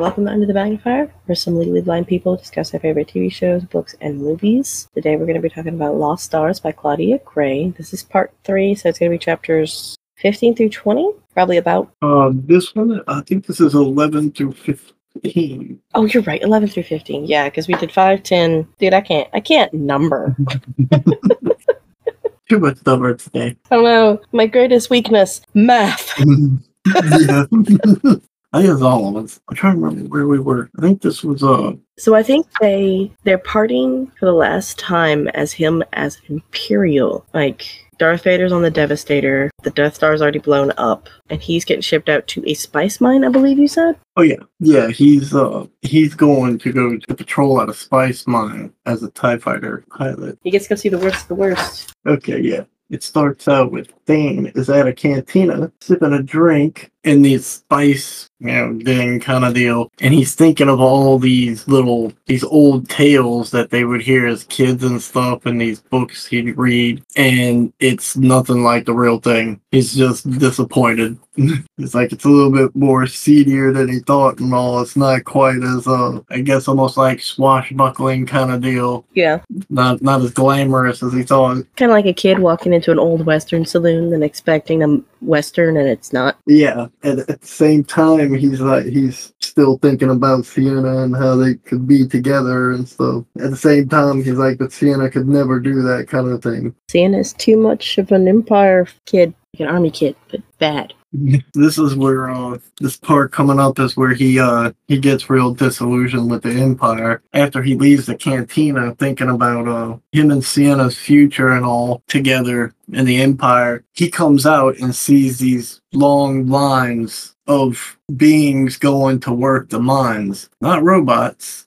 Welcome to Under the Magnifier, where some legally blind people discuss their favorite TV shows, books, and movies. Today we're going to be talking about Lost Stars by Claudia Gray. This is part three, so it's going to be chapters 15 through 20, probably about. Uh, this one, I think this is 11 through 15. Oh, you're right, 11 through 15. Yeah, because we did 5, 10. Dude, I can't, I can't number. Too much number today. I don't know. My greatest weakness, math. yeah. I guess all of us. I'm trying to remember where we were. I think this was uh So I think they they're parting for the last time as him as Imperial. Like Darth Vader's on the Devastator, the Death Star's already blown up, and he's getting shipped out to a spice mine, I believe you said. oh yeah. Yeah, he's uh he's going to go to patrol at a spice mine as a TIE fighter pilot. He gets to go see the worst of the worst. Okay, yeah. It starts out with Thane is at a cantina sipping a drink in the spice, you know, thing kind of deal. And he's thinking of all these little, these old tales that they would hear as kids and stuff and these books he'd read. And it's nothing like the real thing. He's just disappointed. it's like it's a little bit more seedier than he thought and all. It's not quite as, uh, I guess almost like swashbuckling kind of deal. Yeah. Not, not as glamorous as he thought. Kind of like a kid walking into an old Western saloon and expecting a Western, and it's not. Yeah, and at the same time, he's like he's still thinking about Ciena and how they could be together and stuff. At the same time, he's like, but Ciena could never do that kind of thing. Ciena is too much of an Empire kid, like an Army kid, but bad. This is where uh, this part coming up is where he uh he gets real disillusioned with the Empire after he leaves the cantina, thinking about uh him and Ciena's future and all together in the Empire. He comes out and sees these long lines of beings going to work the mines, not robots,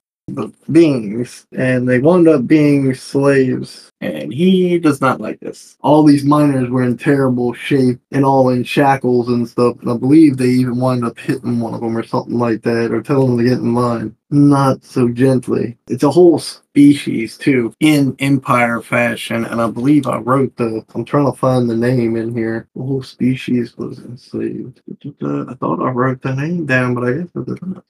beings, and they wound up being slaves. And he does not like this. All these miners were in terrible shape and all in shackles and stuff. And I believe they even wound up hitting one of them or something like that, or telling them to get in line. Not so gently. It's a whole species too, in Empire fashion. And I believe I wrote the. I'm trying to find the name in here. The whole species was enslaved. Uh, I thought I wrote the name down, but I guess I did not.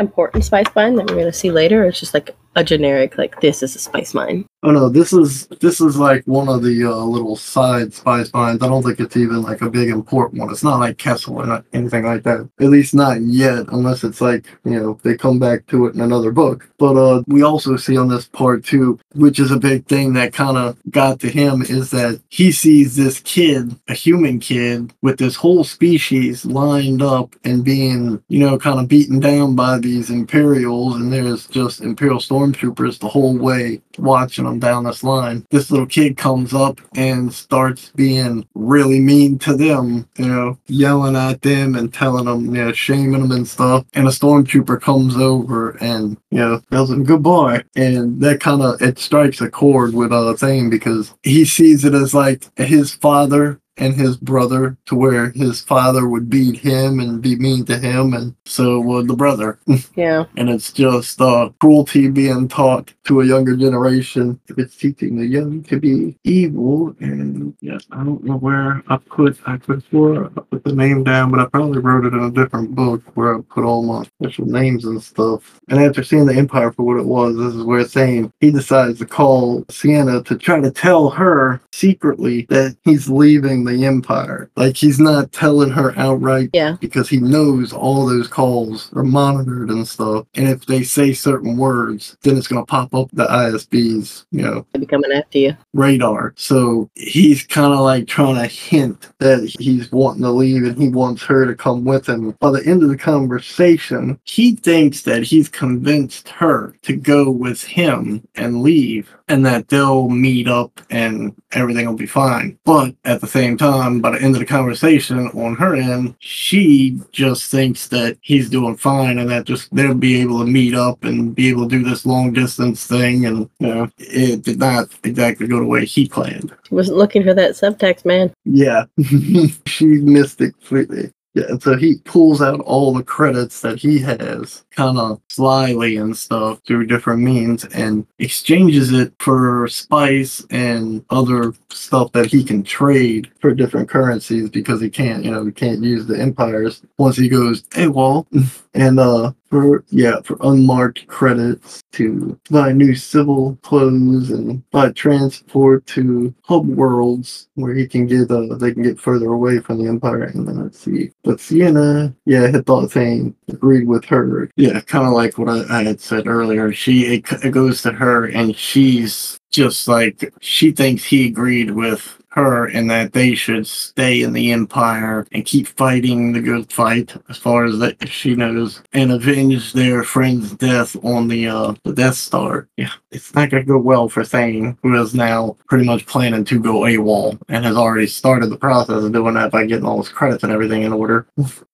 Important spice mine that we're to see later. It's just like a generic, like, this is a spice mine. Oh no, this is this is like one of the uh, little side spice mines. I don't think it's even like a big important one. It's not like Kessel or not anything like that. At least not yet, unless it's like you know they come back to it in another book. But uh, we also see on this part too, which is a big thing that kind of got to him, is that he sees this kid, a human kid, with this whole species lined up and being you know kind of beaten down by these Imperials, and there's just Imperial stormtroopers the whole way watching them down this line. This little kid comes up and starts being really mean to them, you know, yelling at them and telling them, you know, shaming them and stuff. And a stormtrooper comes over and, you know, tells him good boy. And that kind of, it strikes a chord with uh Thane because he sees it as like his father and his brother to where his father would beat him and be mean to him and so would the brother Yeah. and it's just uh, cruelty being taught to a younger generation. It's teaching the young to be evil, and yes, I don't know where I put I put for I put the name down, but I probably wrote it in a different book where I put all my special names and stuff. And after seeing the Empire for what it was, this is where it's saying he decides to call Ciena to try to tell her secretly that he's leaving the Empire. Like he's not telling her outright Yeah. because he knows all those calls are monitored and stuff. And if they say certain words, then it's going to pop up the ISB's, you know, They'll be coming after you. radar. So he's kind of like trying to hint that he's wanting to leave and he wants her to come with him. By the end of the conversation, he thinks that he's convinced her to go with him and leave and that they'll meet up and everything will be fine. But at the same time, by the end of the conversation on her end, she just thinks that he's doing fine and that just they'll be able to meet up and be able to do this long distance thing. And, you know, it did not exactly go the way he planned. Wasn't looking for that subtext, man. Yeah, she missed it completely. Yeah, so he pulls out all the credits that he has, kind of slyly and stuff, through different means, and exchanges it for spice and other stuff that he can trade for different currencies because he can't, you know, he can't use the empires once he goes AWOL. And uh for yeah for unmarked credits to buy new civil clothes and buy transport to hub worlds where he can get uh, they can get further away from the empire and then let's see. But Ciena yeah had thought Thane agreed with her. Yeah kind of like what I, I had said earlier she it, it goes to her and she's just like she thinks he agreed with her and that they should stay in the empire and keep fighting the good fight as far as that she knows and avenge their friend's death on the uh the Death Star. Yeah, it's not gonna go well for Thane, who is now pretty much planning to go AWOL and has already started the process of doing that by getting all his credits and everything in order.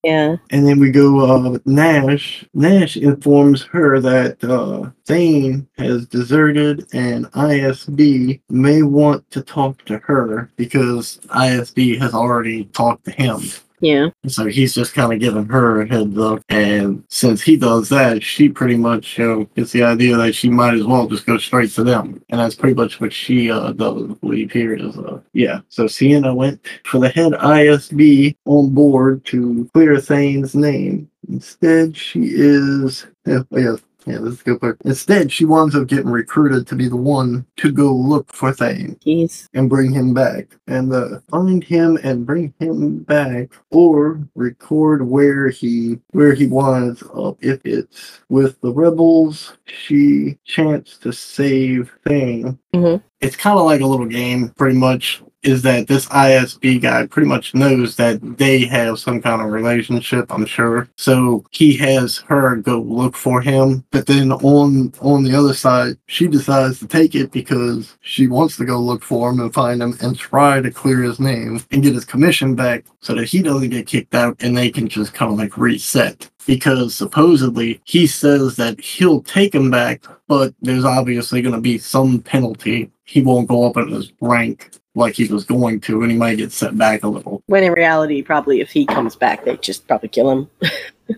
Yeah. And then we go uh, Nash. Nash informs her that uh, Thane has deserted and ISB may want to talk to her because ISB has already talked to him. Yeah. So he's just kind of giving her a heads up. And since he does that, she pretty much you know, gets the idea that she might as well just go straight to them. And that's pretty much what she uh, does, believe, here is, uh, yeah. So Ciena went for the head ISB on board to clear Thane's name. Instead, she is, yeah, yeah, yeah, this is a good part. Instead, she winds up getting recruited to be the one to go look for Thane Jeez. and bring him back and uh, find him and bring him back or record where he where he winds up if it's with the rebels she chants to save Thane Mhm. it's kind of like a little game pretty much is that this ISB guy pretty much knows that they have some kind of relationship, I'm sure. So he has her go look for him. But then on on the other side, she decides to take it because she wants to go look for him and find him and try to clear his name and get his commission back so that he doesn't get kicked out and they can just kind of like reset. Because supposedly he says that he'll take him back, but there's obviously going to be some penalty. He won't go up in his rank like he was going to, and he might get set back a little. When in reality, probably if he comes back, they just probably kill him.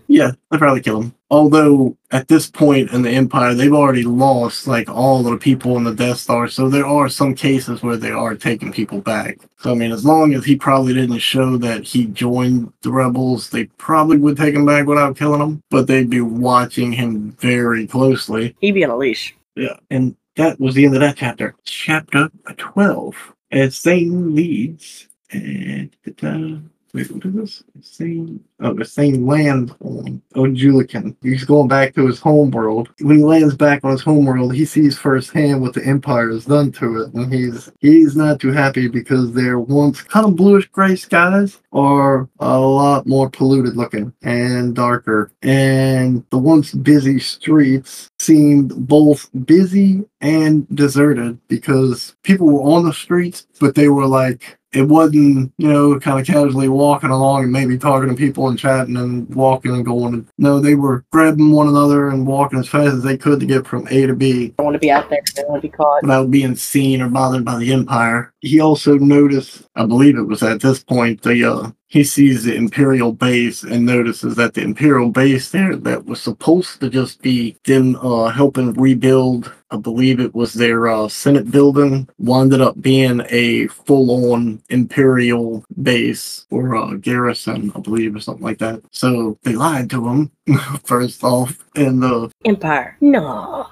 Yeah, they'd probably kill him. Although at this point in the Empire, they've already lost like all the people in the Death Star, so there are some cases where they are taking people back. So I mean, as long as he probably didn't show that he joined the rebels, they probably would take him back without killing him. But they'd be watching him very closely. He'd be on a leash. Yeah, and that was the end of that chapter. Chapter twelve. As Thane leads, and uh, wait, what is this? Thane. Oh, the Thane lands on Ojulikan. He's going back to his home world. When he lands back on his home world, he sees firsthand what the Empire has done to it, and he's he's not too happy because their once kind of bluish gray skies are a lot more polluted looking and darker, and the once busy streets seemed both busy and deserted because people were on the streets, but they were like it wasn't, you know, kind of casually walking along and maybe talking to people and chatting and walking and going. No, they were grabbing one another and walking as fast as they could to get from A to B I don't want to be out there. I don't want to be caught. without being seen or bothered by the Empire. He also noticed, I believe it was at this point, the uh, he sees the Imperial base and notices that the Imperial base there that was supposed to just be them uh, helping rebuild. I believe it was their uh, Senate building, wound up being a full-on Imperial base or uh, garrison, I believe, or something like that. So they lied to him first off, and the Empire. No.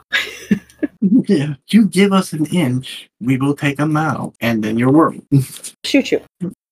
yeah, you give us an inch, we will take a mile, and then you're world. Shoot you.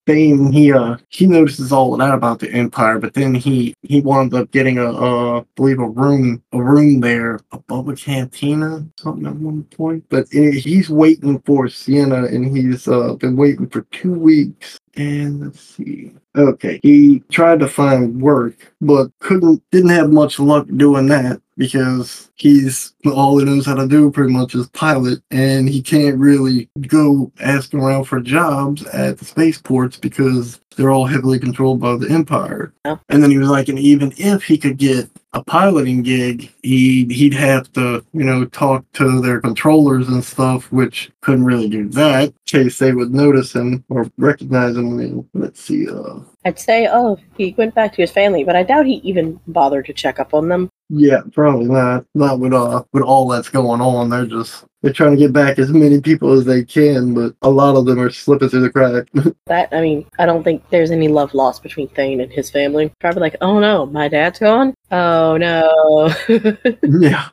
Thane, he uh he notices all of that about the Empire, but then he he wound up getting a uh I believe a room a room there above a cantina something at one point. But eh, he's waiting for Ciena, and he's uh been waiting for two weeks. And let's see. Okay, he tried to find work, but couldn't didn't have much luck doing that because he's all he knows how to do pretty much is pilot and he can't really go asking around for jobs at the spaceports because they're all heavily controlled by the empire Yeah. and then he was like and even if he could get a piloting gig he he'd have to you know talk to their controllers and stuff which couldn't really do that in case they would notice him or recognize him I mean, let's see uh I'd say, oh, he went back to his family, but I doubt he even bothered to check up on them. Yeah, probably not. Not with uh with all that's going on. They're just they're trying to get back as many people as they can, but a lot of them are slipping through the crack. That I mean, I don't think there's any love lost between Thane and his family. Probably like, oh no, my dad's gone. Oh no, yeah.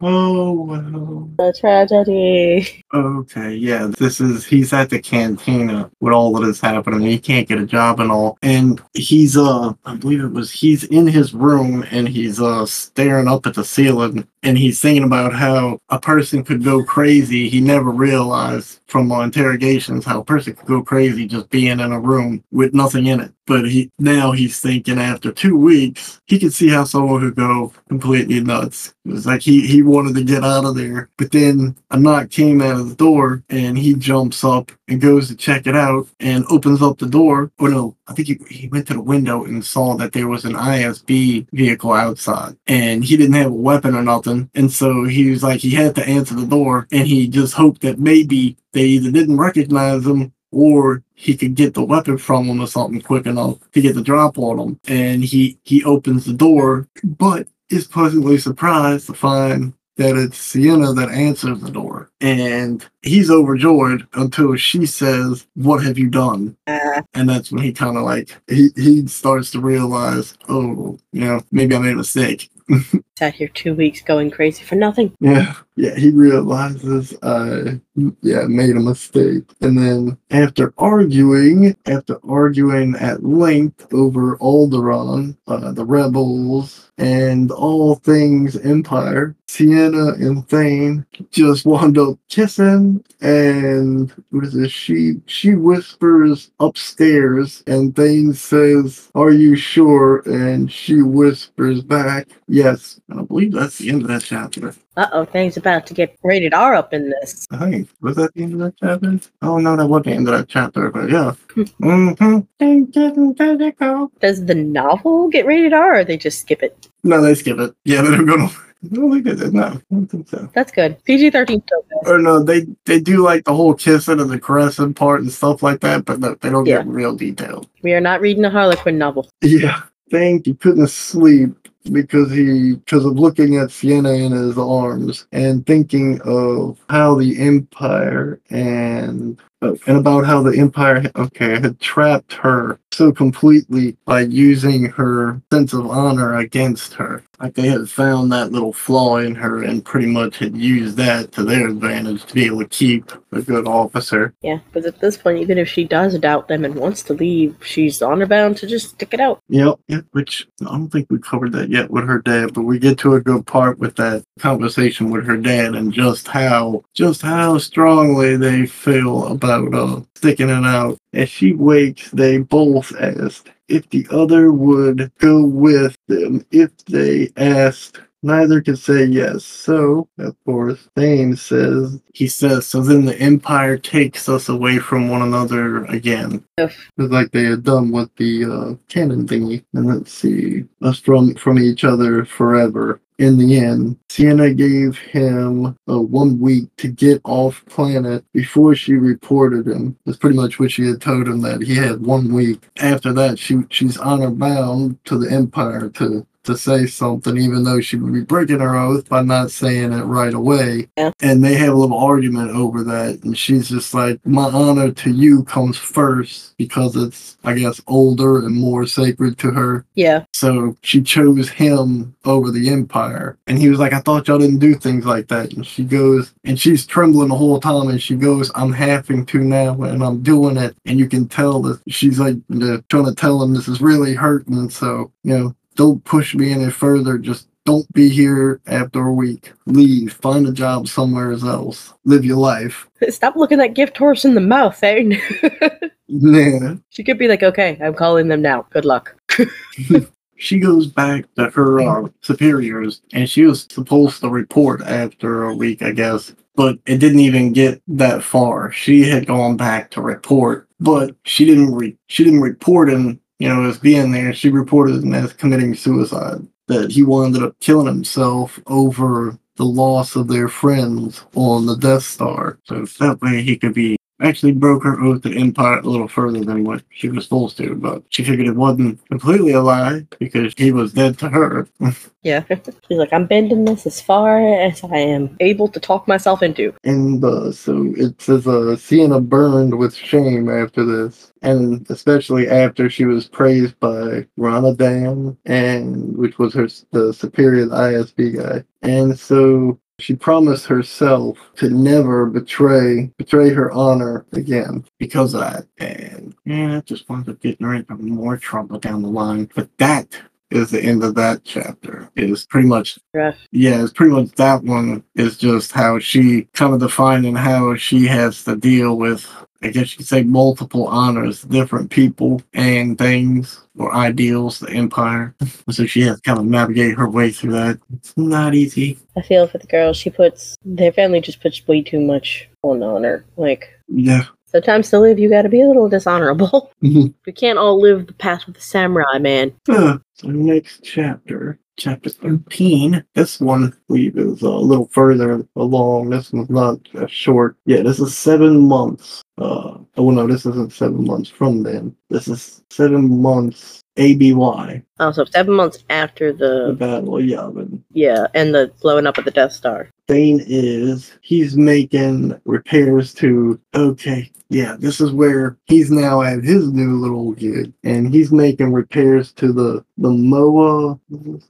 oh wow. a tragedy. Okay, yeah. This is he's at the cantina with all of this happening. He can't get a job and all. And he's uh I believe it was he's in his room and he's uh Uh, staring up at the ceiling and he's thinking about how a person could go crazy. He never realized from interrogations how a person could go crazy just being in a room with nothing in it. But he now he's thinking after two weeks, he could see how someone could go completely nuts. It was like he, he wanted to get out of there. But then a knock came out of the door and he jumps up and goes to check it out and opens up the door. Oh no, I think he, he went to the window and saw that there was an ISB vehicle outside and he didn't have a weapon or nothing. And so he was like, he had to answer the door and he just hoped that maybe they either didn't recognize him or he could get the weapon from him or something quick enough to get the drop on him. And he he opens the door, but is pleasantly surprised to find that it's Ciena that answers the door. And he's overjoyed until she says, What have you done? Uh, And that's when he kind of like he, he starts to realize, oh, you know, maybe I made a mistake. sat here two weeks going crazy for nothing. Yeah, yeah, he realizes uh yeah, made a mistake. And then after arguing, after arguing at length over Alderaan, uh, the rebels, and all things Empire, Ciena and Thane just wound up kissing and what is this? She she whispers upstairs and Thane says, Are you sure? And she whispers back, Yes. And I believe that's the end of that chapter. Uh oh, things about to get rated R up in this. Think was that the end of that chapter? Oh no, that wasn't the end of that chapter, but yeah. mm-hmm. Does the novel get rated R or they just skip it? No, they skip it. Yeah, they're gonna. I don't Thane they did. No, I don't think so. That's good. PG 13 still good. Or no, they they do like the whole kissing and the caressing part and stuff like that, but no, they don't get real detail. We are not reading a Harlequin novel. Yeah, think he couldn't sleep because he because of looking at Ciena in his arms and thinking of how the Empire and Uh, and about how the Empire okay had trapped her so completely by using her sense of honor against her. Like they had found that little flaw in her and pretty much had used that to their advantage to be able to keep a good officer. Yeah, because at this point, even if she does doubt them and wants to leave, she's honor bound to just stick it out. Yep, yep, which I don't think we covered that yet with her dad, but we get to a good part with that conversation with her dad and just how just how strongly they feel about uh sticking it out. As she wakes, they both asked if the other would go with them if they asked. Neither could say yes. So, of course, Thane says, he says, so then the Empire takes us away from one another again. Oof. It's like they had done with the uh, cannon thingy. And let's see, us from, from each other forever. In the end, Ciena gave him uh, one week to get off planet before she reported him. That's pretty much what she had told him that he had one week. After that, she she's honor bound to the Empire to to say something, even though she would be breaking her oath by not saying it right away. Yeah. And they have a little argument over that. And she's just like, My honor to you comes first because it's, I guess, older and more sacred to her. Yeah. So she chose him over the Empire. And he was like, I thought y'all didn't do things like that. And she goes, and she's trembling the whole time. And she goes, I'm having to now and I'm doing it. And you can tell that she's like uh, trying to tell him this is really hurting. So, you know, don't push me any further. Just don't be here after a week. Leave. Find a job somewhere else. Live your life. Stop looking that gift horse in the mouth, eh? Yeah. she could be like, okay, I'm calling them now. Good luck. She goes back to her uh, superiors and she was supposed to report after a week, I guess. But it didn't even get that far. She had gone back to report, but she didn't re- she didn't report him, you know, as being there. She reported him as committing suicide. That he wound up killing himself over the loss of their friends on the Death Star. So that way he could be actually broke her oath to Empire a little further than what she was supposed to, but she figured it wasn't completely a lie because he was dead to her. Yeah. She's like, I'm bending this as far as I am able to talk myself into. and uh, so it says uh, Ciena burned with shame after this, and especially after she was praised by Ronnadam, and which was her the superior ISB guy, and so she promised herself to never betray betray her honor again because of that. And yeah, it just wound up getting her into more trouble down the line. But that is the end of that chapter. Is pretty much Rough. yeah, it's pretty much that one is just how she kind of defining how she has to deal with, I guess you could say, multiple honors, different people and things or ideals, the empire. so she has to kind of navigate her way through that. It's not easy. I feel for the girl. She puts, their family just puts way too much on honor. Like, Yeah. Sometimes to live, you gotta be a little dishonorable. Mhm. we can't all live the path of the samurai, man. Uh, so next chapter, chapter 13. This one, believe, is a little further along. This one's not as short. Yeah, this is seven months. Uh, oh no, this isn't seven months from then. This is seven months ABY, Oh, so seven months after the the, Battle of Yavin. yeah, and the blowing up of the Death Star. Thane is, he's making repairs to. Okay, yeah, this is where he's now at his new little gig, and he's making repairs to the the Moa.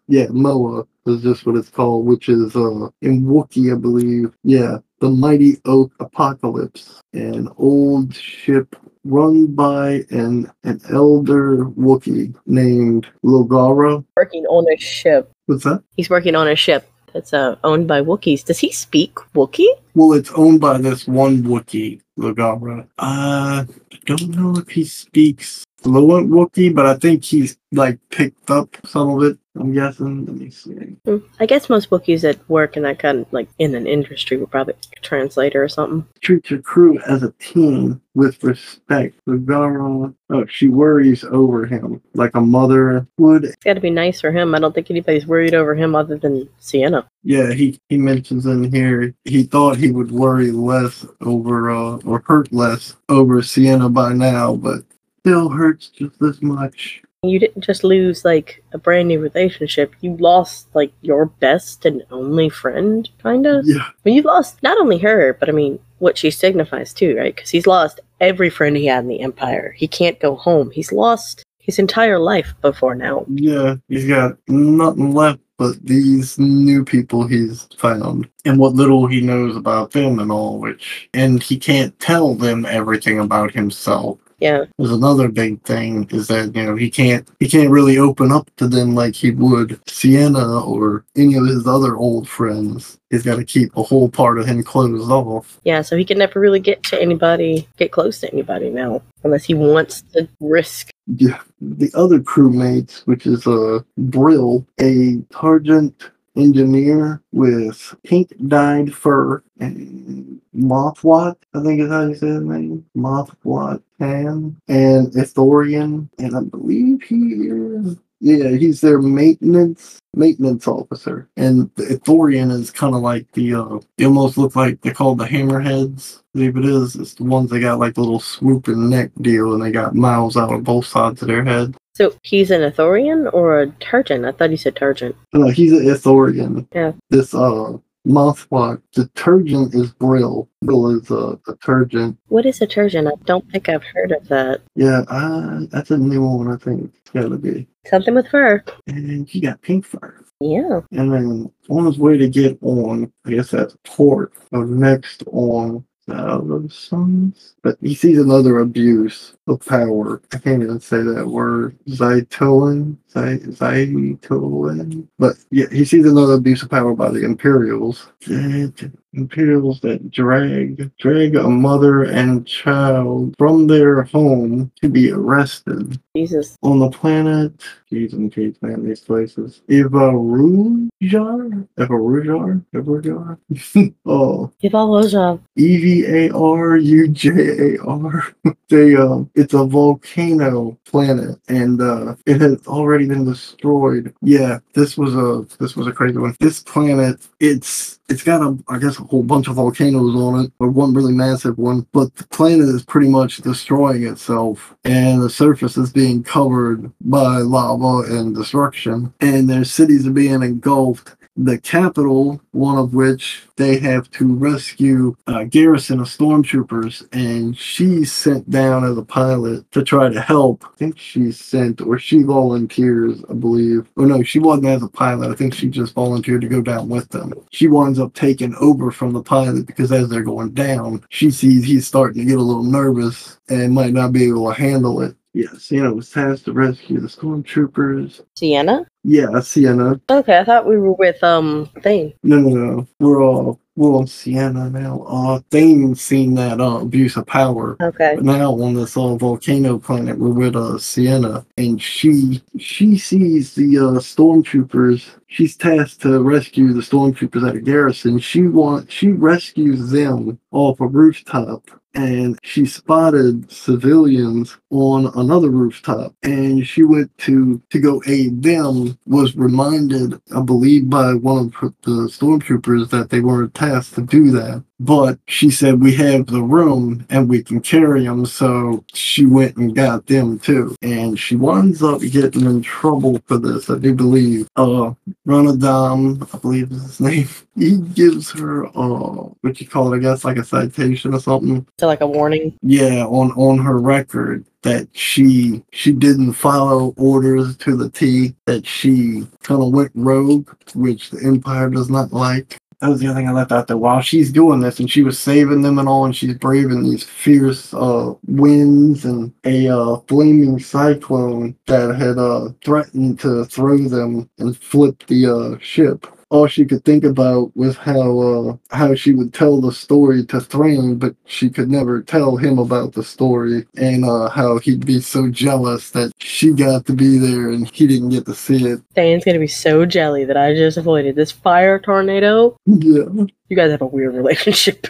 Yeah, Moa is just what it's called, which is uh in Wookiee, I believe. Yeah, the Mighty Oak Apocalypse, an old ship run by an an elder Wookiee named Logara. Working on a ship. What's that? He's working on a ship that's uh, owned by Wookiees. Does he speak Wookiee? Well, it's owned by this one Wookiee, Lagara. Uh, I don't know if he speaks fluent Wookiee, but I think he's like picked up some of it. I'm guessing. Let me see. Hmm. I guess most Wookiees that work in that kind of like in an industry would probably translator or something. Treat your crew as a team with respect. Lagara, oh, she worries over him like a mother would. It's got to be nice for him. I don't think anybody's worried over him other than Ciena. Yeah, he, he mentions in here he thought he would worry less over uh or hurt less over Ciena by now, but still hurts just as much. You didn't just lose like a brand new relationship. You lost like your best and only friend, kind of. Yeah. I mean, you lost not only her, but I mean what she signifies too, right? Because he's lost every friend he had in the Empire. He can't go home. He's lost his entire life before now. Yeah, he's got nothing left but these new people he's found and what little he knows about them and all, which, and he can't tell them everything about himself. Yeah, There's another big thing is that, you know, he can't, he can't really open up to them like he would Ciena or any of his other old friends. He's got to keep a whole part of him closed off. yeah. So he can never really get to anybody, get close to anybody now, unless he wants to risk. Yeah. The other crewmates, which is uh Brill, a sergeant engineer with pink dyed fur and Mothwat, I think is how you say his name. Mothwat Tan and Ithorian, and I believe he is yeah, he's their maintenance maintenance officer. And the Ithorian is kind of like the uh they almost look like they're called the hammerheads. I believe it is. It's the ones that got like the little swooping neck deal and they got mouths out on both sides of their head. So he's an Ithorian or a Turgeon? I thought he said Turgeon. No, he's an Ithorian. Yeah. This uh Mothwat detergent is Brill. Brill is a detergent. What is a Turgeon? I don't think I've heard of that. Yeah, uh, that's a new one, I think. It's gotta be. Something with fur. And he got pink fur. Yeah. And then on his way to get on, I guess that's port of next on Salvos Sons. But he sees another abuse of power. I can't even say that word. Zaitoan? Zaitoan? But yeah, he sees another abuse of power by the Imperials. Imperials that drag drag a mother and child from their home to be arrested Jesus. on the planet. Jeez, I'm keep saying these places. Ivarujar? Ivarujar? Ivarujar? oh, Ivalozha. E V A R U J A R. They um, it's a volcano planet, and uh, it has already already been destroyed. Yeah, this was a this was a crazy one. This planet, it's it's got a I guess a whole bunch of volcanoes on it, or one really massive one, but the planet is pretty much destroying itself, and the surface is being covered by lava and destruction, and their cities are being engulfed the capital, one of which they have to rescue a garrison of stormtroopers, and she's sent down as a pilot to try to help. I think she's sent, or she volunteers, I believe. Or no, she wasn't as a pilot. I think she just volunteered to go down with them. She winds up taking over from the pilot because as they're going down, she sees he's starting to get a little nervous and might not be able to handle it. Yes, Ciena was tasked to rescue the stormtroopers. Ciena? Yeah, Ciena. Okay, I thought we were with um Thane. No, no, no. We're all we're on Ciena now. Uh, Thane's seen that uh, abuse of power. Okay. But now on this uh, volcano planet, we're with uh, Sienna, and she she sees the uh, stormtroopers. She's tasked to rescue the stormtroopers at a garrison. She wants she rescues them off a rooftop and she spotted civilians on another rooftop and she went to to go aid them was reminded i believe by one of the stormtroopers that they weren't tasked to do that but she said we have the room and we can carry them so she went and got them too. And she winds up getting in trouble for this. I do believe uh Ronnadam, i believe is his name he gives her uh what you call it i guess like a citation or something. So like a warning. yeah on on her record that she she didn't follow orders to the T that she kind of went rogue which the empire does not like that was the other thing I left out there. While she's doing this and she was saving them and all, and she's braving these fierce uh, winds and a uh, flaming cyclone that had uh, threatened to throw them and flip the uh, ship all she could think about was how uh, how she would tell the story to Thane, but she could never tell him about the story, and uh, how he'd be so jealous that she got to be there and he didn't get to see it. Thane's gonna be so jelly that I just avoided this fire tornado. Yeah, You guys have a weird relationship.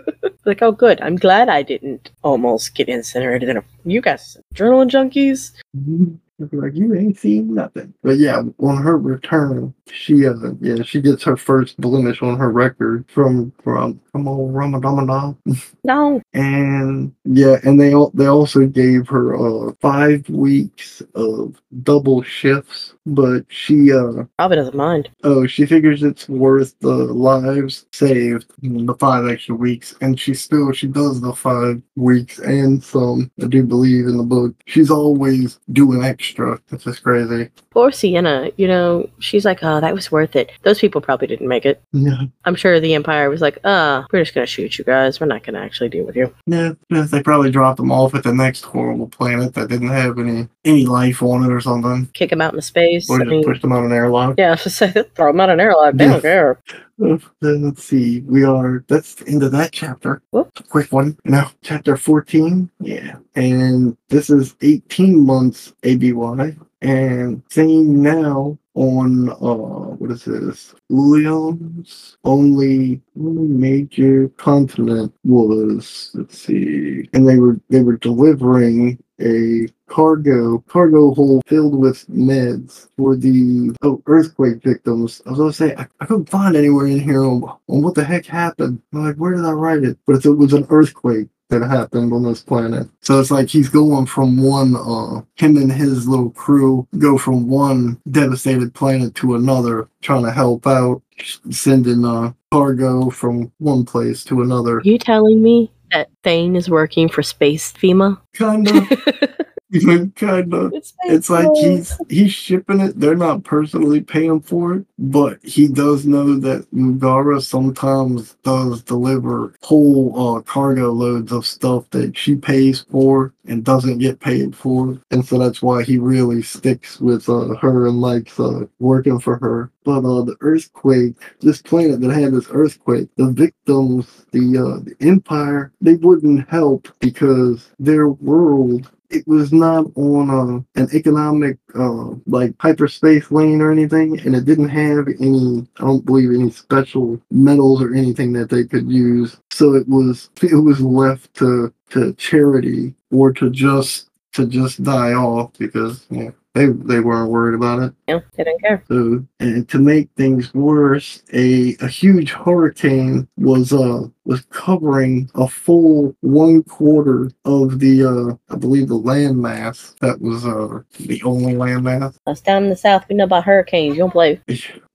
like, oh, good. I'm glad I didn't almost get incinerated. In a, you guys, adrenaline junkies. Be like you ain't seen nothing. But yeah, on her return, she uh, yeah, she gets her first blemish on her record from from from old Ronnadam. No, and yeah, and they they also gave her uh five weeks of double shifts, but she uh probably doesn't mind. oh she figures it's worth the lives saved the five extra weeks, and she still she does the five weeks and some. I do believe in the book. She's always doing extra. It's is crazy. Poor Ciena. You know, she's like, oh, that was worth it. Those people probably didn't make it. Yeah, I'm sure the Empire was like, uh, we're just gonna shoot you guys. We're not gonna actually deal with you. yeah. They probably dropped them off at the next horrible planet that didn't have any any life on it or something, Kick them out into space. or I just mean, pushed them on an airlock. yeah, throw them out an airlock. They don't care. Then let's see. We are that's the end of that chapter. Quick one. Now, chapter 14. Yeah. And this is 18 months ABY. And Thane now on uh what is this? Leon's only only major continent was let's see. And they were they were delivering a cargo cargo hold filled with meds for the oh earthquake victims. I was gonna say I, I couldn't find anywhere in here on, on what the heck happened. I'm like, where did I write it? But it was an earthquake that happened on this planet. So it's like he's going from one uh him and his little crew go from one devastated planet to another trying to help out sending uh cargo from one place to another. Are you telling me that Thane is working for Space FEMA? Kinda kinda it's like he's he's shipping it. They're not personally paying for it, but he does know that Mugara sometimes does deliver whole uh, cargo loads of stuff that she pays for and doesn't get paid for, and so that's why he really sticks with uh, her and likes uh, working for her. But uh, the earthquake, this planet that had this earthquake, the victims, the uh, the Empire, they wouldn't help because their world it was not on uh, an economic uh, like hyperspace lane or anything, and it didn't have any. I don't believe any special metals or anything that they could use. So it was it was left to to charity or to just to just die off because yeah, they they weren't worried about it. Yeah, they didn't care. So, and to make things worse, a a huge hurricane was uh was covering a full one quarter of the uh I believe the landmass that was uh the only landmass. Us down in the south, we know about hurricanes. You don't play.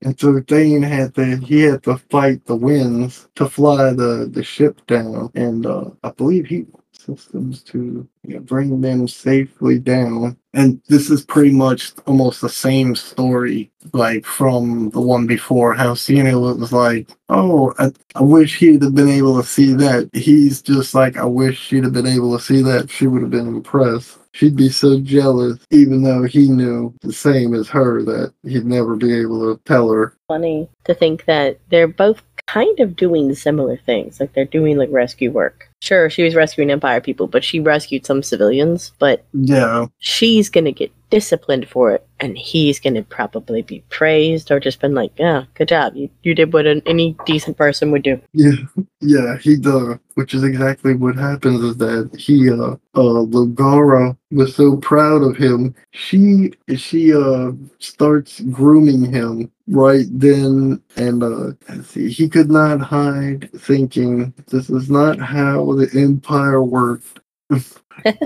And so Thane had to he had to fight the winds to fly the the ship down, and uh I believe he systems to you know, bring them safely down. And this is pretty much almost the same story, like from the one before, how Ciena was like, Oh, I, I wish he'd have been able to see that. He's just like, I wish she'd have been able to see that. She would have been impressed. She'd be so jealous, even though he knew the same as her that he'd never be able to tell her. Funny to think that they're both kind of doing similar things. Like they're doing like rescue work. Sure, she was rescuing Empire people, but she rescued some civilians. But Yeah, she's gonna get disciplined for it, and he's gonna probably be praised or just been like, "Yeah, good job. You you did what an, any decent person would do." yeah, yeah. He does, which is exactly what happens. Is that he, uh, uh, Lugara was so proud of him. She, she, uh, starts grooming him right then, and uh, see, he could not hide, thinking this is not how the Empire worked.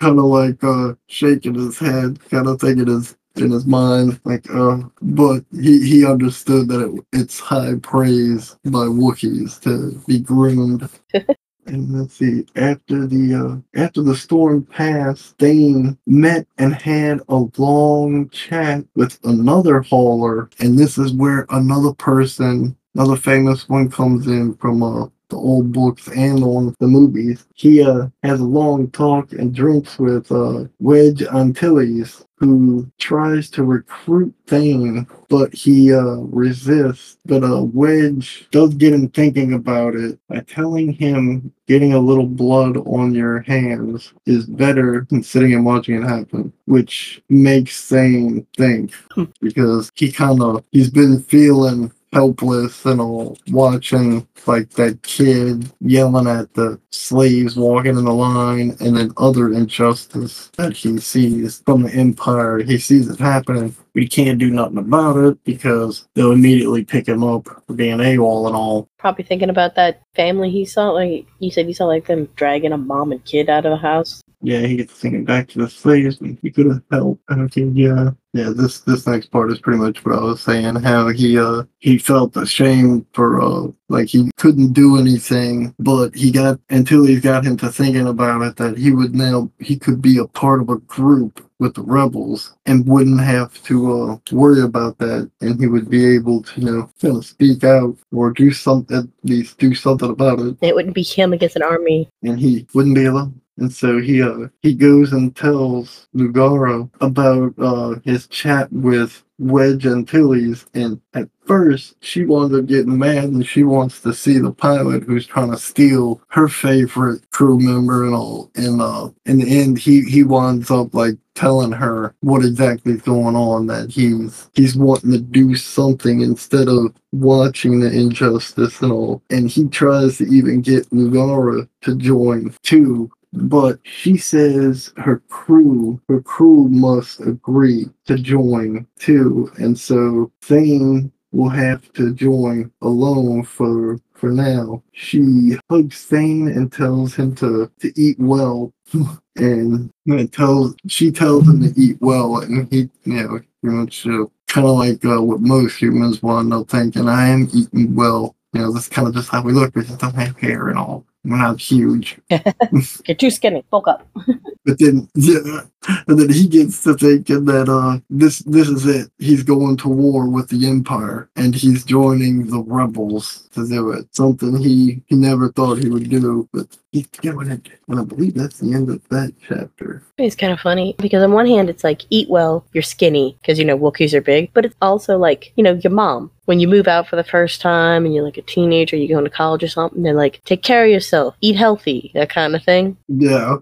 kind of like uh shaking his head, kind of thinking his in his mind, like uh, but he he understood that it, it's high praise by Wookiees to be groomed. And let's see, after the uh, after the storm passed, Thane met and had a long chat with another hauler, and this is where another person, another famous one, comes in from uh, the old books and on the movies. He uh, has a long talk and drinks with uh, Wedge Antilles, who tries to recruit Thane, but he uh, resists. But uh, Wedge does get him thinking about it by telling him getting a little blood on your hands is better than sitting and watching it happen, which makes Thane think because he kind of he's been feeling helpless and all watching like that kid yelling at the slaves walking in the line and then other injustice that he sees from the empire he sees it happening he can't do nothing about it because they'll immediately pick him up for being AWOL and all. Probably thinking about that family he saw. Like you said, he saw like them dragging a mom and kid out of the house. Yeah, he gets thinking back to the slaves and he could have helped. Okay, yeah. Yeah, this this next part is pretty much what I was saying, how he uh he felt ashamed for uh like he couldn't do anything, but he got until he got him to thinking about it that he would now he could be a part of a group with the rebels and wouldn't have to uh, worry about that and he would be able to you know kind of speak out or do something at least do something about it It wouldn't be him against an army. and he wouldn't be alone and so he uh, he goes and tells Lugaro about uh, his chat with Wedge Antilles, and at first she winds up getting mad and she wants to see the pilot who's trying to steal her favorite crew member and all. And uh, in the end, he he winds up like telling her what exactly is going on that he's he's wanting to do something instead of watching the injustice and all. And he tries to even get Lugara to join too but she says her crew her crew must agree to join too. And so Thane will have to join alone for for now. She hugs Thane and tells him to to eat well. And tells she tells him to eat well. And he you know much uh, kind of like uh, what most humans want to thinking i am eating well. You know that's kind of just how we look. We just don't have hair and all we're not huge. You're too skinny. Bulk up. but then yeah. And then he gets to thinking that uh this this is it. He's going to war with the empire and he's joining the rebels to do it. Something he he never thought he would do but he's doing it. And i believe that's the end of that chapter. It's kind of funny because on one hand, it's like eat well, you're skinny because you know Wookiees are big, but it's also like you know your mom. When you move out for the first time and you're like a teenager, you go into college or something. They're like, take care of yourself, eat healthy, that kind of thing. Yeah.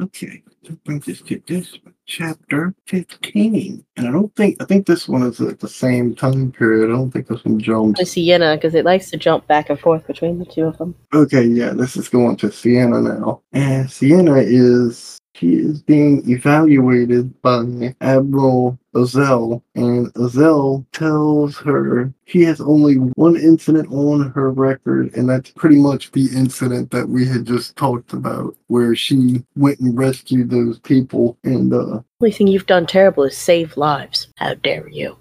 Okay. That brings us to this chapter 15. And I don't think, I think this one is at the same time period. I don't think this one jumps. Ciena because it likes to jump back and forth between the two of them. Okay, yeah, this is going to Ciena now. And Ciena is, she is being evaluated by Admiral Azel, and Azel tells her she has only one incident on her record, and that's pretty much the incident that we had just talked about, where she went and rescued those people. And uh, only thing you've done terrible is save lives. How dare you?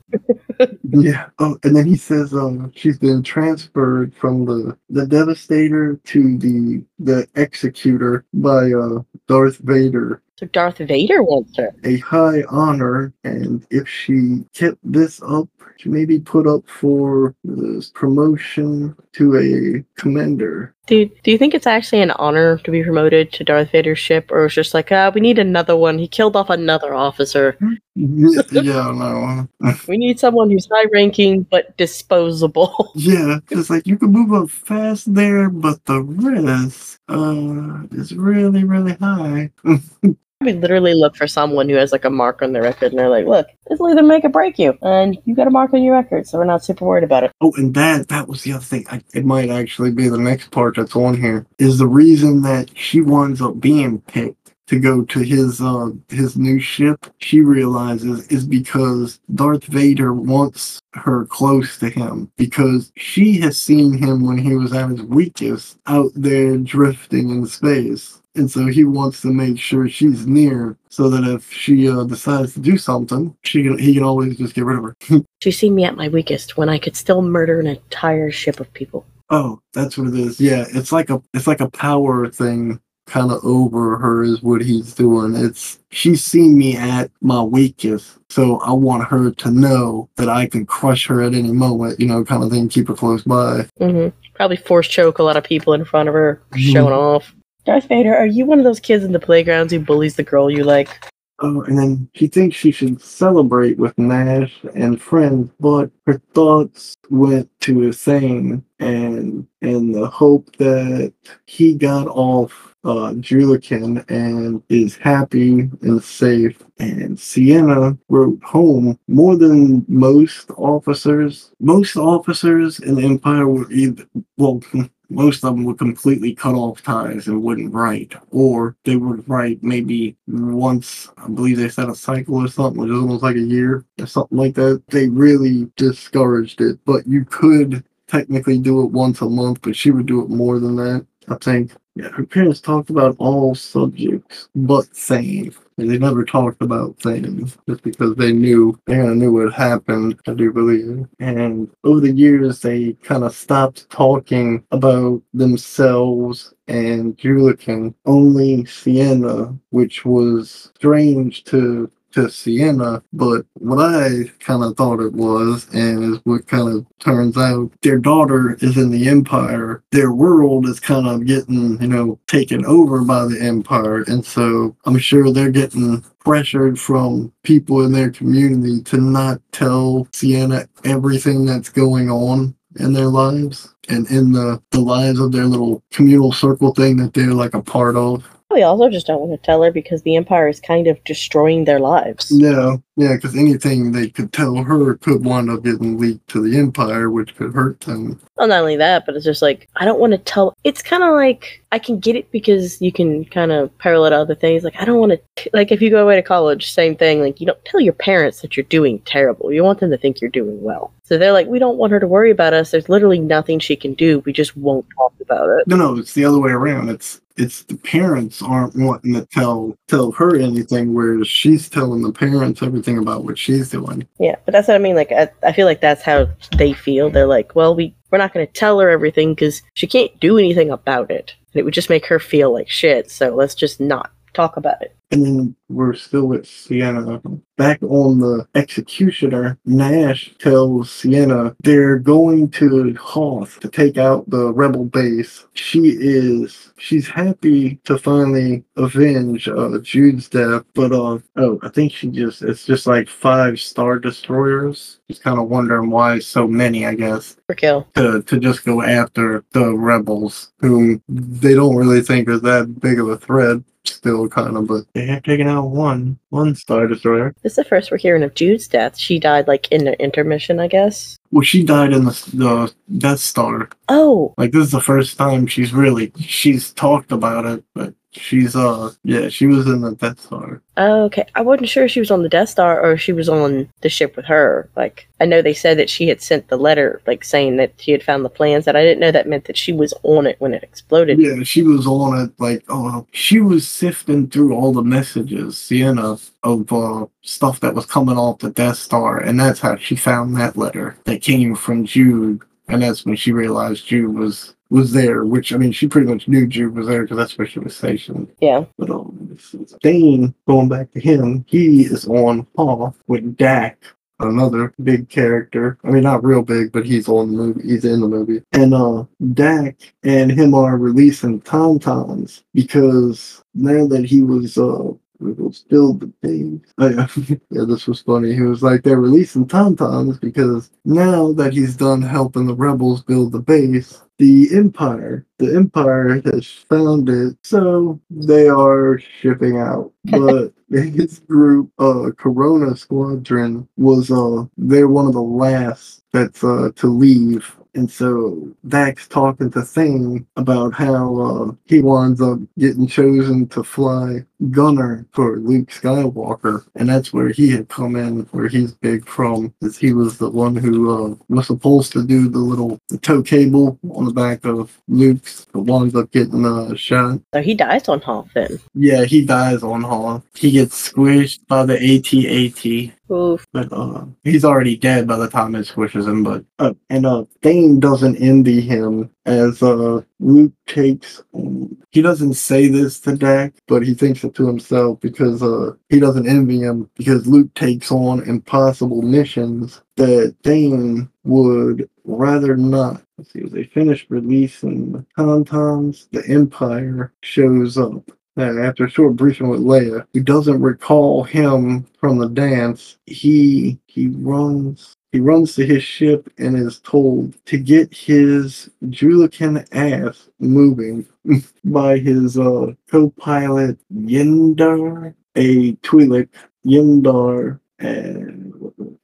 yeah. Oh, and then he says um, she's been transferred from the the Devastator to the the Executor by uh, Darth Vader so Darth Vader wants her. A high honor, and if she kept this up, she may be put up for this promotion to a commander. Do, do you think it's actually an honor to be promoted to Darth Vader's ship, or it's just like, ah, we need another one? He killed off another officer. yeah, yeah, no. we need someone who's high ranking but disposable. yeah, it's like you can move up fast there, but the risk uh, is really, really high. We literally look for someone who has like a mark on their record, and they're like, "Look, this will either make or break you, and you got a mark on your record, so we're not super worried about it." Oh, and that that was the other thing. I, it might actually be the next part that's on here. Is the reason that she winds up being picked to go to his uh his new ship, she realizes is because Darth Vader wants her close to him because she has seen him when he was at his weakest out there drifting in space. And so he wants to make sure she's near so that if she uh, decides to do something, she can, he can always just get rid of her. She's seen me at my weakest when I could still murder an entire ship of people. Oh, that's what it is. Yeah, it's like a it's like a power thing kind of over her is what he's doing. It's she's seen me at my weakest, so I want her to know that I can crush her at any moment, you know, kind of thing. Keep her close by. Mm-hmm. Probably force choke a lot of people in front of her, mm-hmm. showing off. Darth Vader, are you one of those kids in the playgrounds who bullies the girl you like? Oh, and then she thinks she should celebrate with Nash and friends, but her thoughts went to Hussein and and the hope that he got off uh, Jelucan and is happy and safe. And Ciena wrote home more than most officers. Most officers in the Empire were either, well, most of them would completely cut off ties and wouldn't write, or they would write maybe once, I believe they said a cycle or something, which is almost like a year or something like that. They really discouraged it, but you could technically do it once a month, but she would do it more than that, I think. Yeah, her parents talked about all subjects but Thane. And they never talked about things just because they knew they kind of knew what happened, I do believe. And over the years they kind of stopped talking about themselves and Jelucan. Only Ciena, which was strange to to Ciena, but what I kind of thought it was, and is what kind of turns out, their daughter is in the Empire. Their world is kind of getting, you know, taken over by the Empire, and so I'm sure they're getting pressured from people in their community to not tell Ciena everything that's going on in their lives and in the, the lives of their little communal circle thing that they're like a part of. We also just don't want to tell her because the Empire is kind of destroying their lives. Yeah, yeah, because anything they could tell her could wind up getting leaked to the Empire, which could hurt them. Well, not only that, but it's just like, I don't want to tell. It's kind of like, I can get it because you can kind of parallel to other things. Like, I don't want to, like, if you go away to college, same thing. Like, you don't tell your parents that you're doing terrible. You want them to think you're doing well. So they're like, we don't want her to worry about us. There's literally nothing she can do. We just won't talk about it. No, no, it's the other way around. It's it's the parents aren't wanting to tell tell her anything, whereas she's telling the parents everything about what she's doing. Yeah, but that's what I mean. Like, I, I feel like that's how they feel. They're like, well, we we're not going to tell her everything because she can't do anything about it. And it would just make her feel like shit. So let's just not talk about it. And then we're still with Ciena. Back on the executioner, Nash tells Ciena they're going to Hoth to take out the rebel base. She is she's happy to finally avenge uh, Jude's death, but uh oh, I think she just it's just like five star destroyers. She's kind of wondering why so many, I guess. For kill. To to just go after the rebels whom they don't really think is that big of a threat still kind of, but they have taken out one, one Star Destroyer. This is the first we're hearing of Jude's death. She died like in the intermission, I guess. Well, she died in the, the Death Star. Oh. Like this is the first time she's really she's talked about it, but she's uh yeah, she was in the Death Star. Oh, okay. I wasn't sure if she was on the Death Star or if she was on the ship with her. Like, I know they said that she had sent the letter, like saying that she had found the plans. That I didn't know that meant that she was on it when it exploded. Yeah, she was on it. Like, oh, she was sifting through all the messages, Ciena, of uh, stuff that was coming off the Death Star, and that's how she found that letter that came from Jude, and that's when she realized Jude was was there. Which I mean, she pretty much knew Jude was there because that's where she was stationed. Yeah. But um, Thane, going back to him, he is on Hoth with Dak, another big character. I mean, not real big, but he's on the movie. He's in the movie. And uh, Dak and him are releasing Tauntauns because now that he was uh was build the base. Oh, yeah. yeah, this was funny. He was like, they're releasing Tauntauns because now that he's done helping the rebels build the base, the Empire, the Empire has found it, so they are shipping out. But his group, uh, Corona Squadron, was uh, they're one of the last that's uh to leave and so Dak's talking to Thane about how uh, he winds up getting chosen to fly gunner for Luke Skywalker, and that's where he had come in, where he's big from, as he was the one who uh, was supposed to do the little the tow cable on the back of Luke's, but winds up getting uh, shot. So he dies on Hoth then. Yeah, he dies on Hoth. He gets squished by the AT-AT. Oof. But uh, he's already dead by the time it squishes him. But uh, and uh, Thane doesn't envy him as uh Luke takes. Um, he doesn't say this to Dak, but he thinks it to himself because uh he doesn't envy him because Luke takes on impossible missions that Thane would rather not. Let's see, they finish releasing the Tauntauns. The Empire shows up. And after a short briefing with Leia, who doesn't recall him from the dance, he he runs he runs to his ship and is told to get his Jelucan ass moving by his uh, co-pilot Yindar, a Twi'lek Yindar, and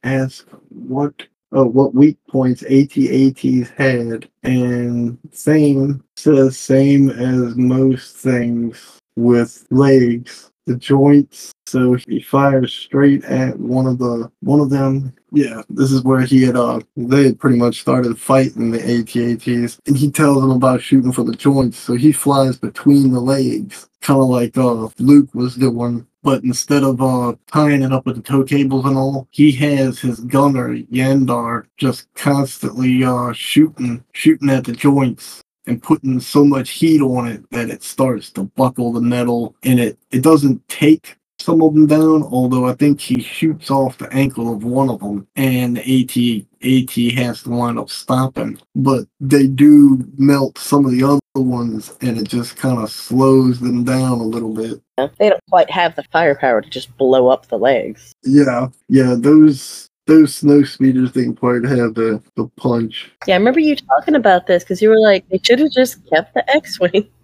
ask what uh, what weak points AT-ATs had, and same says same as most things with legs, the joints. So he fires straight at one of the one of them. Yeah, this is where he had uh they had pretty much started fighting the AT-ATs, and he tells them about shooting for the joints. So he flies between the legs, kind of like uh Luke was doing. But instead of uh tying it up with the tow cables and all, he has his gunner Yandar just constantly uh shooting shooting at the joints and putting so much heat on it that it starts to buckle the metal and it it doesn't take some of them down although i think he shoots off the ankle of one of them and the at at has to wind up stopping but they do melt some of the other ones and it just kind of slows them down a little bit They don't quite have the firepower to just blow up the legs. yeah yeah those those snow speeders didn't quite have the the punch Yeah, I remember you talking about this because you were like, they should have just kept the X-wing.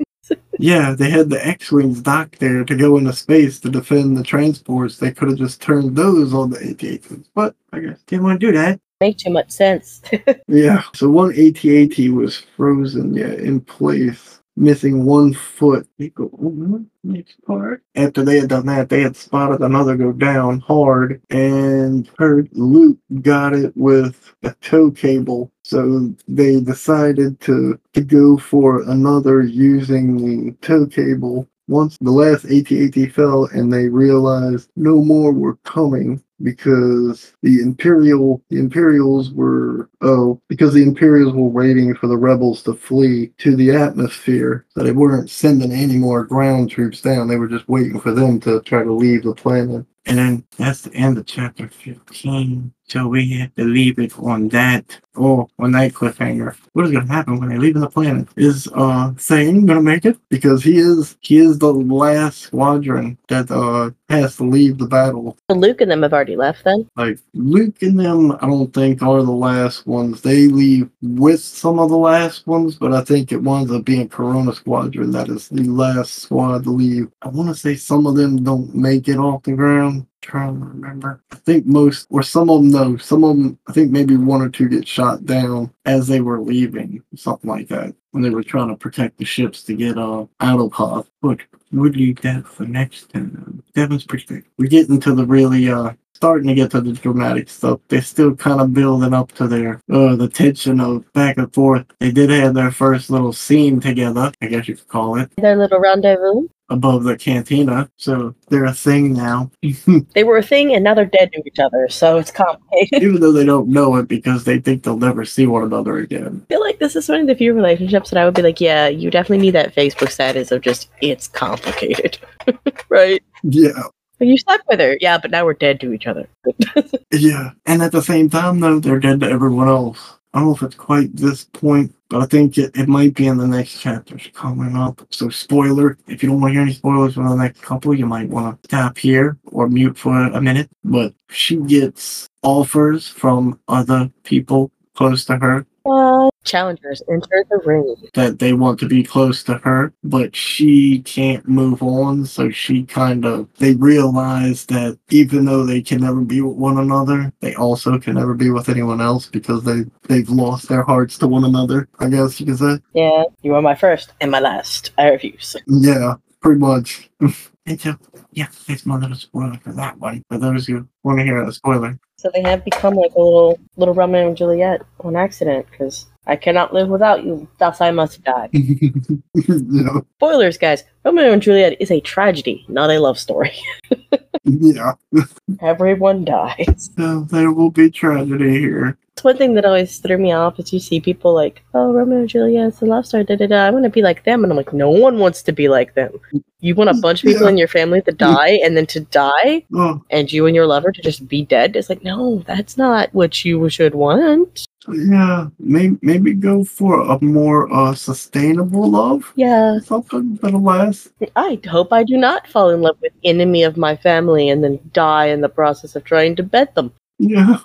Yeah, they had the X-wings docked there to go into space to defend the transports. They could have just turned those on the AT-ATs, but I guess didn't want to do that. Make too much sense. Yeah, so one AT-AT was frozen, yeah, in place, missing one foot. Go oh, next part. After they had done that, they had spotted another go down hard and heard Luke got it with a tow cable. So they decided to, to go for another using the tow cable. Once the last AT-AT fell and they realized no more were coming because the Imperial the Imperials were oh because the Imperials were waiting for the rebels to flee to the atmosphere. So they weren't sending any more ground troops down. They were just waiting for them to try to leave the planet. And then that's the end of chapter 15. So we have to leave it on that or on that cliffhanger. What is gonna happen when they leave the planet? Is uh Thane gonna make it? Because he is he is the last squadron that uh has to leave the battle. Luke and them have already left then. Like Luke and them I don't think are the last ones. They leave with some of the last ones, but I think it winds up being Corona Squadron that is the last squad to leave. I wanna say some of them don't make it off the ground trying to remember. I think most, or some of them, no, some of them, I think maybe one or two get shot down as they were leaving, something like that, when they were trying to protect the ships to get uh, out of Hoth. But we'll leave that for next time. That was pretty good. We're getting to the really uh starting to get to the dramatic stuff. They're still kind of building up to their uh the tension of back and forth. They did have their first little scene together, I guess you could call it, Their little rendezvous. Above the cantina. So they're a thing now. They were a thing, and now they're dead to each other, so it's complicated. Even though they don't know it because they think they'll never see one another again. I feel like this is one of the few relationships that I would be like, yeah, you definitely need that Facebook status of just it's complicated, right? Yeah. You stuck with her, yeah, but now we're dead to each other. Yeah, and at the same time, though, they're dead to everyone else. I don't know if it's quite this point, but I think it, it might be in the next chapters coming up. So, spoiler if you don't want to hear any spoilers for the next couple, you might want to tap here or mute for a minute. But she gets offers from other people close to her Uh, challengers enter the ring. that they want to be close to her, but she can't move on. So she kind of, they realize that even though they can never be with one another, they also can never be with anyone else because they, they've lost their hearts to one another, I guess you could say. Yeah, you are my first and my last. I refuse. Yeah, pretty much. and so, yeah, it's my little spoiler for that one. For those who want to hear a spoiler. So they have become like a little little Romeo and Juliet on accident because I cannot live without you. Thus I must die. yeah, Spoilers, guys. Romeo and Juliet is a tragedy, not a love story. yeah. Everyone dies. So there will be tragedy here. It's one thing that always threw me off is you see people like, oh, Romeo and Juliet, is a love story, da da da. I want to be like them. And I'm like, no one wants to be like them. You want a bunch of people Yeah. in your family to die and then to die Oh, and you and your lover to just be dead? It's like, no, that's not what you should want. Yeah, maybe maybe go for a more uh sustainable love, Yeah. something that'll last. I hope I do not fall in love with enemy of my family and then die in the process of trying to bed them. Yeah,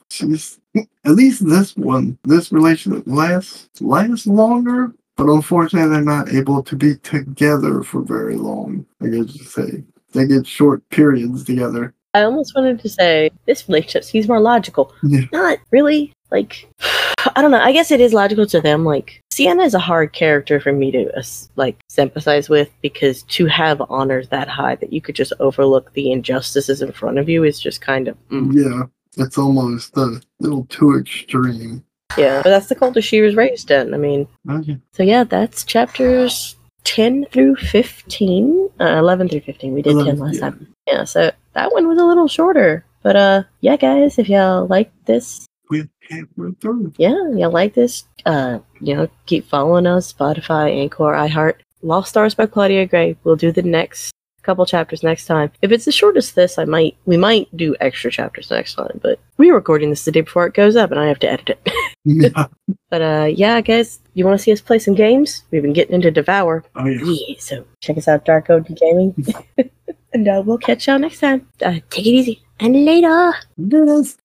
at least this one, this relationship lasts lasts longer, but unfortunately they're not able to be together for very long. I guess you say they get short periods together. I almost wanted to say this relationship seems more logical. Yeah. Not really. Like, I don't know. I guess it is logical to them. Like, Ciena is a hard character for me to uh, like sympathize with because to have honors that high that you could just overlook the injustices in front of you is just kind of mm. Yeah, it's almost a little too extreme. yeah. But that's the culture she was raised in. I mean, Okay. so yeah, that's chapters ten through fifteen. Uh, Eleven through fifteen. We did 11, ten last yeah. time. Yeah. So that one was a little shorter. But uh, yeah, guys, if y'all like this halfway through. yeah, y'all like this, uh, you know, keep following us, Spotify, Anchor, iHeart. Lost Stars by Claudia Gray. We'll do the next couple chapters next time. If it's as short as this, I might we might do extra chapters next time, but we're recording this the day before it goes up and I have to edit it. Yeah. but uh yeah, guys, you wanna see us play some games? We've been getting into Devour. Oh yeah. Yeah, so check us out, Dark Oden Gaming. and uh, we'll catch y'all next time. Uh, take it easy. And later. Yes.